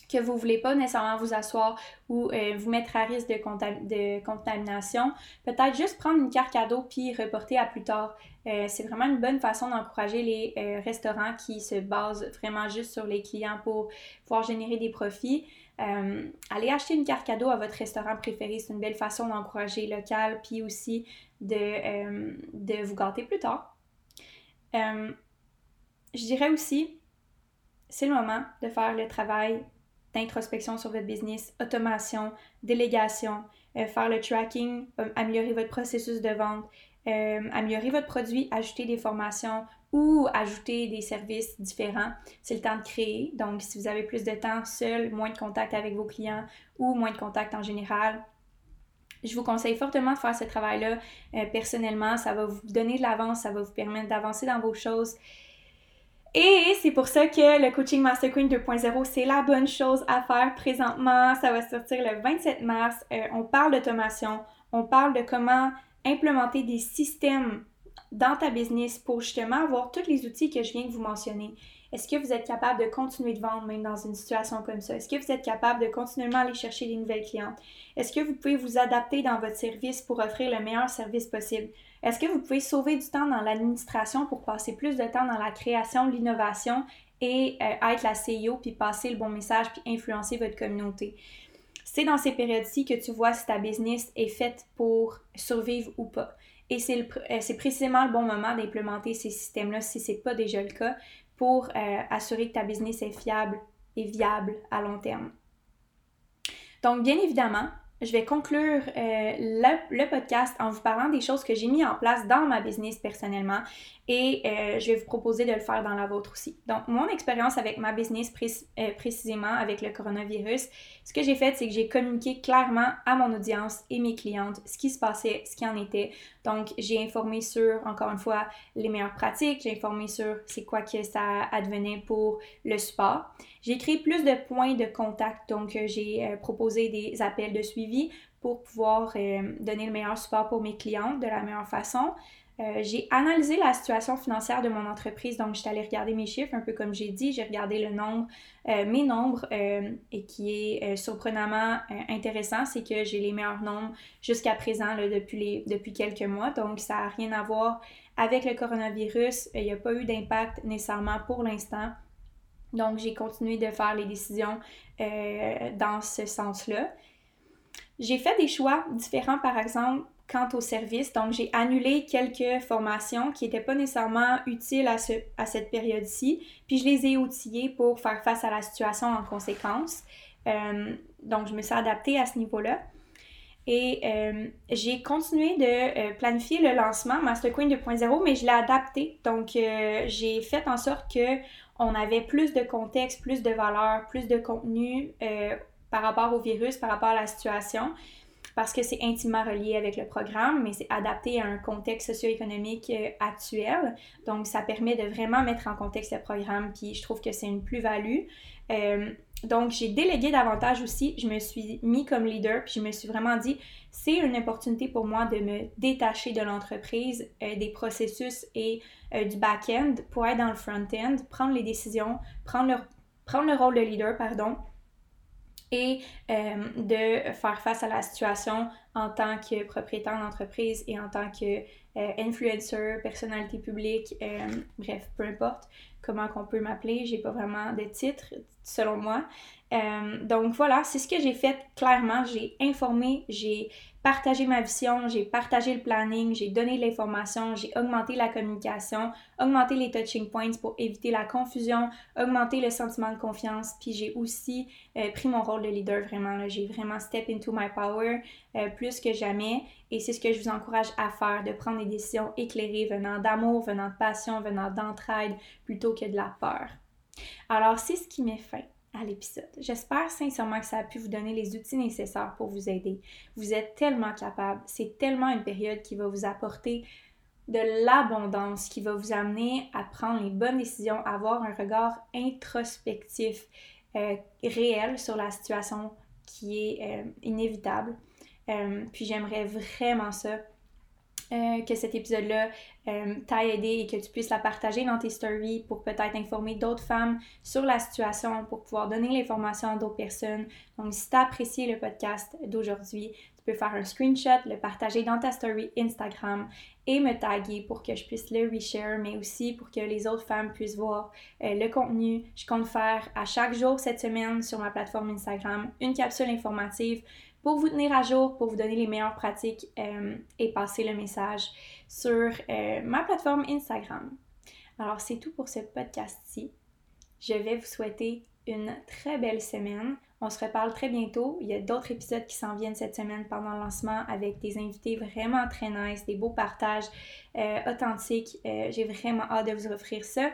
que vous ne voulez pas nécessairement vous asseoir ou euh, vous mettre à risque de, de contamination, peut-être juste prendre une carte cadeau puis reporter à plus tard. Euh, c'est vraiment une bonne façon d'encourager les euh, restaurants qui se basent vraiment juste sur les clients pour pouvoir générer des profits. allez acheter une carte cadeau à votre restaurant préféré, c'est une belle façon d'encourager local puis aussi de, de vous gâter plus tard. je dirais aussi, c'est le moment de faire le travail d'introspection sur votre business, automation, délégation, euh, faire le tracking, euh, améliorer votre processus de vente, euh, améliorer votre produit, ajouter des formations ou ajouter des services différents. C'est le temps de créer. Donc, si vous avez plus de temps seul, moins de contact avec vos clients ou moins de contact en général, je vous conseille fortement de faire ce travail-là personnellement. Ça va vous donner de l'avance, ça va vous permettre d'avancer dans vos choses Et c'est pour ça que le coaching Master Queen 2.0, c'est la bonne chose à faire présentement. Ça va sortir le 27 mars. Euh, on parle d'automation, on parle de comment implémenter des systèmes dans ta business pour justement avoir tous les outils que je viens de vous mentionner. Est-ce que vous êtes capable de continuer de vendre même dans une situation comme ça? Est-ce que vous êtes capable de continuellement aller chercher des nouvelles clientes? Est-ce que vous pouvez vous adapter dans votre service pour offrir le meilleur service possible? Est-ce que vous pouvez sauver du temps dans l'administration pour passer plus de temps dans la création, l'innovation et euh, être la CEO puis passer le bon message puis influencer votre communauté? C'est dans ces périodes-ci que tu vois si ta business est faite pour survivre ou pas. Et c'est euh, précisément le bon moment d'implémenter ces systèmes-là si ce n'est pas déjà le cas pour euh, assurer que ta business est fiable et viable à long terme. Donc, bien évidemment, je vais conclure euh, le, podcast en vous parlant des choses que j'ai mis en place dans ma business personnellement et euh, je vais vous proposer de le faire dans la vôtre aussi. Donc, mon expérience avec ma business euh, précisément avec le coronavirus, ce que j'ai fait, c'est que j'ai communiqué clairement à mon audience et mes clientes ce qui se passait, ce qui en était. Donc, j'ai informé sur, encore une fois, les meilleures pratiques, j'ai informé sur c'est quoi que ça advenait pour le support. J'ai créé plus de points de contact, donc j'ai proposé des appels de suivi pour pouvoir donner le meilleur support pour mes clientes de la meilleure façon. Euh, j'ai analysé la situation financière de mon entreprise, donc j'étais allée regarder mes chiffres, un peu comme j'ai dit, j'ai regardé le nombre, euh, mes nombres, euh, et qui est surprenamment intéressant, c'est que j'ai les meilleurs nombres jusqu'à présent depuis, les, depuis quelques mois, donc ça n'a rien à voir avec le coronavirus, il n'y a pas eu d'impact nécessairement pour l'instant. Donc j'ai continué de faire les décisions dans ce sens-là. J'ai fait des choix différents, par exemple, quant au service. Donc, j'ai annulé quelques formations qui n'étaient pas nécessairement utiles à, ce, à cette période-ci, puis je les ai outillées pour faire face à la situation en conséquence. Euh, donc, je me suis adaptée à ce niveau-là. Et euh, j'ai continué de euh, planifier le lancement Master Queen 2.0, mais je l'ai adapté. Donc, j'ai fait en sorte que on avait plus de contexte, plus de valeur, plus de contenu par rapport au virus, par rapport à la situation parce que c'est intimement relié avec le programme, mais c'est adapté à un contexte socio-économique euh, actuel. Donc, ça permet de vraiment mettre en contexte le programme, puis je trouve que c'est une plus-value. Euh, donc, j'ai délégué davantage aussi. Je me suis mis comme leader, puis je me suis vraiment dit, c'est une opportunité pour moi de me détacher de l'entreprise, euh, des processus et du back-end pour être dans le front-end, prendre les décisions, prendre le, prendre le rôle de leader, pardon, euh, de faire face à la situation en tant que propriétaire d'entreprise et en tant que euh, personnalité publique, euh, bref, peu importe comment qu'on peut m'appeler, j'ai pas vraiment de titre selon moi. Donc voilà, c'est ce que j'ai fait clairement, j'ai informé, j'ai partagé ma vision, j'ai partagé le planning, j'ai donné l'information, j'ai augmenté la communication, augmenté les touching points pour éviter la confusion, augmenté le sentiment de confiance, puis j'ai aussi euh, pris mon rôle de leader vraiment. J'ai vraiment step into my power euh, plus que jamais et c'est ce que je vous encourage à faire, de prendre des décisions éclairées venant d'amour, venant de passion, venant d'entraide plutôt que de la peur. Alors c'est ce qui m'est fait l'épisode. J'espère sincèrement que ça a pu vous donner les outils nécessaires pour vous aider. Vous êtes tellement capable. C'est tellement une période qui va vous apporter de l'abondance, qui va vous amener à prendre les bonnes décisions, avoir un regard introspectif euh, réel sur la situation qui est euh, inévitable. Euh, puis j'aimerais vraiment ça euh, que cet épisode-là euh, t'a aidé et que tu puisses la partager dans tes stories pour peut-être informer d'autres femmes sur la situation, pour pouvoir donner l'information à d'autres personnes. Donc, si tu apprécié le podcast d'aujourd'hui, tu peux faire un screenshot, le partager dans ta story Instagram et me taguer pour que je puisse le reshare, mais aussi pour que les autres femmes puissent voir euh, le contenu. Je compte faire à chaque jour cette semaine sur ma plateforme Instagram une capsule informative pour vous tenir à jour, pour vous donner les meilleures pratiques euh, et passer le message sur euh, ma plateforme Instagram. Alors, c'est tout pour ce podcast-ci. Je vais vous souhaiter une très belle semaine. On se reparle très bientôt. Il y a d'autres épisodes qui s'en viennent cette semaine pendant le lancement avec des invités vraiment très nice, des beaux partages euh, authentiques. J'ai vraiment hâte de vous offrir ça.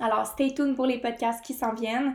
Alors, stay tuned pour les podcasts qui s'en viennent.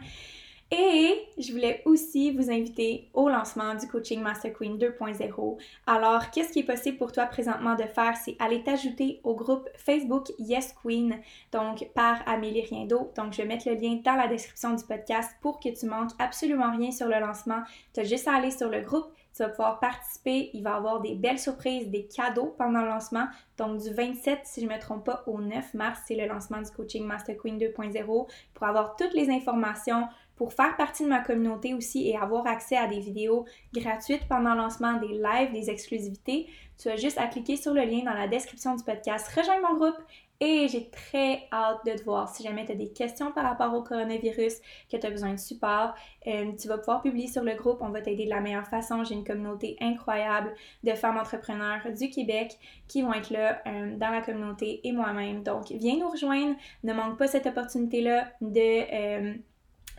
Et je voulais aussi vous inviter au lancement du coaching Master Queen 2.0. Alors, qu'est-ce qui est possible pour toi présentement de faire? C'est aller t'ajouter au groupe Facebook Yes Queen, donc par Amélie Riendo. Donc, je vais mettre le lien dans la description du podcast pour que tu manques absolument rien sur le lancement. Tu as juste à aller sur le groupe tu vas pouvoir participer. Il va y avoir des belles surprises, des cadeaux pendant le lancement. Donc, du 27, si je ne me trompe pas, au 9 mars, c'est le lancement du coaching Master Queen 2.0 pour avoir toutes les informations, pour faire partie de ma communauté aussi et avoir accès à des vidéos gratuites pendant le lancement, des lives, des exclusivités. Tu as juste à cliquer sur le lien dans la description du podcast. Rejoins mon groupe et j'ai très hâte de te voir. Si jamais tu as des questions par rapport au coronavirus, que tu as besoin de support, euh, tu vas pouvoir publier sur le groupe. On va t'aider de la meilleure façon. J'ai une communauté incroyable de femmes entrepreneurs du Québec qui vont être là euh, dans la communauté et moi-même. Donc, viens nous rejoindre. Ne manque pas cette opportunité-là de... Euh,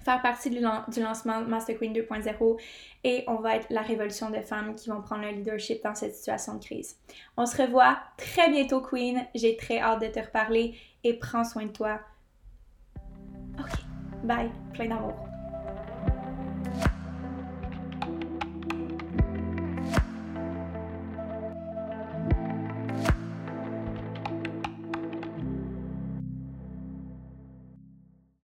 faire partie du, lancement Master Queen 2.0 et on va être la révolution de femmes qui vont prendre le leadership dans cette situation de crise. On se revoit très bientôt Queen, j'ai très hâte de te reparler et prends soin de toi. Ok, bye, plein d'amour.